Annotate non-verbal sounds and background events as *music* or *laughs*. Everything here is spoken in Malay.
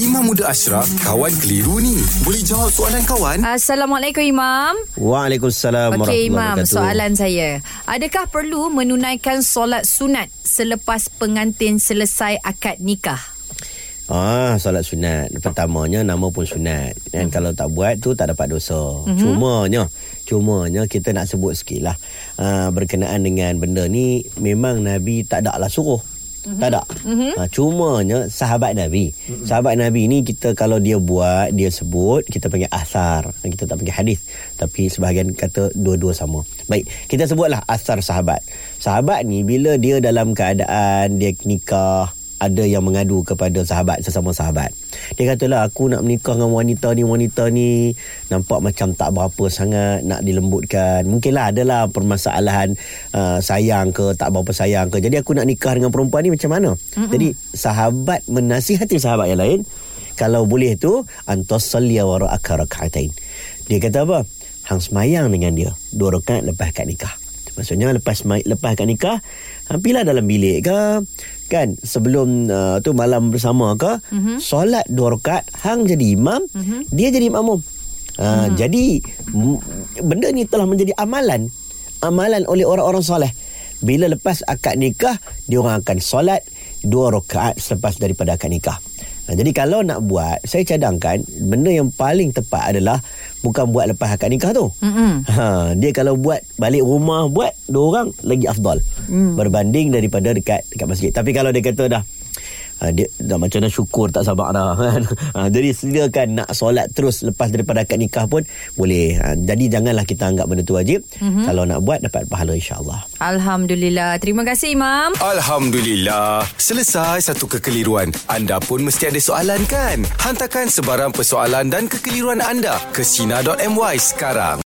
Imam Muda Ashraf, kawan keliru ni. Boleh jawab soalan kawan? Assalamualaikum Imam. Waalaikumsalam Okey Imam, soalan saya. Adakah perlu menunaikan solat sunat selepas pengantin selesai akad nikah? Ah, solat sunat. Pertamanya nama pun sunat. Dan hmm. kalau tak buat tu tak dapat dosa. Hmm. Cumanya, cumanya kita nak sebut sikit lah. Ah, berkenaan dengan benda ni memang Nabi tak ada lah suruh. Mm-hmm. Tak ada. Mm-hmm. Ha, cumanya sahabat Nabi. Mm-hmm. Sahabat Nabi ni kita kalau dia buat, dia sebut, kita panggil asar. Kita tak panggil hadis. Tapi sebahagian kata dua-dua sama. Baik, kita sebutlah asar sahabat. Sahabat ni bila dia dalam keadaan dia nikah, ada yang mengadu kepada sahabat sesama sahabat. Dia katalah aku nak menikah dengan wanita ni wanita ni nampak macam tak berapa sangat nak dilembutkan. Mungkinlah adalah permasalahan uh, sayang ke tak berapa sayang ke. Jadi aku nak nikah dengan perempuan ni macam mana? Mm-hmm. Jadi sahabat menasihati sahabat yang lain kalau boleh tu antas salliya wa ra'aka rak'atain. Dia kata apa? Hang semayang dengan dia dua rakaat lepas akad nikah. Maksudnya lepas lepas akad nikah Hampilah dalam bilik ke Kan Sebelum uh, tu malam bersama ke mm-hmm. Solat dua rakaat Hang jadi imam mm-hmm. Dia jadi makmum uh, mm-hmm. Jadi m- Benda ni telah menjadi amalan Amalan oleh orang-orang soleh Bila lepas akad nikah Dia orang akan solat Dua rakaat Selepas daripada akad nikah jadi kalau nak buat, saya cadangkan benda yang paling tepat adalah bukan buat lepas akad nikah tu. Mm-mm. Ha, dia kalau buat balik rumah buat dua orang lagi afdal mm. berbanding daripada dekat dekat masjid. Tapi kalau dia kata dah ha, dia dah macam mana syukur tak sabar dah *laughs* kan. Ha, jadi sediakan nak solat terus lepas daripada akad nikah pun boleh. Ha, jadi janganlah kita anggap benda tu wajib. Mm-hmm. Kalau nak buat dapat pahala insya-Allah. Alhamdulillah. Terima kasih Imam. Alhamdulillah. Selesai satu kekeliruan. Anda pun mesti ada soalan kan? Hantarkan sebarang persoalan dan kekeliruan anda ke Sina.my sekarang.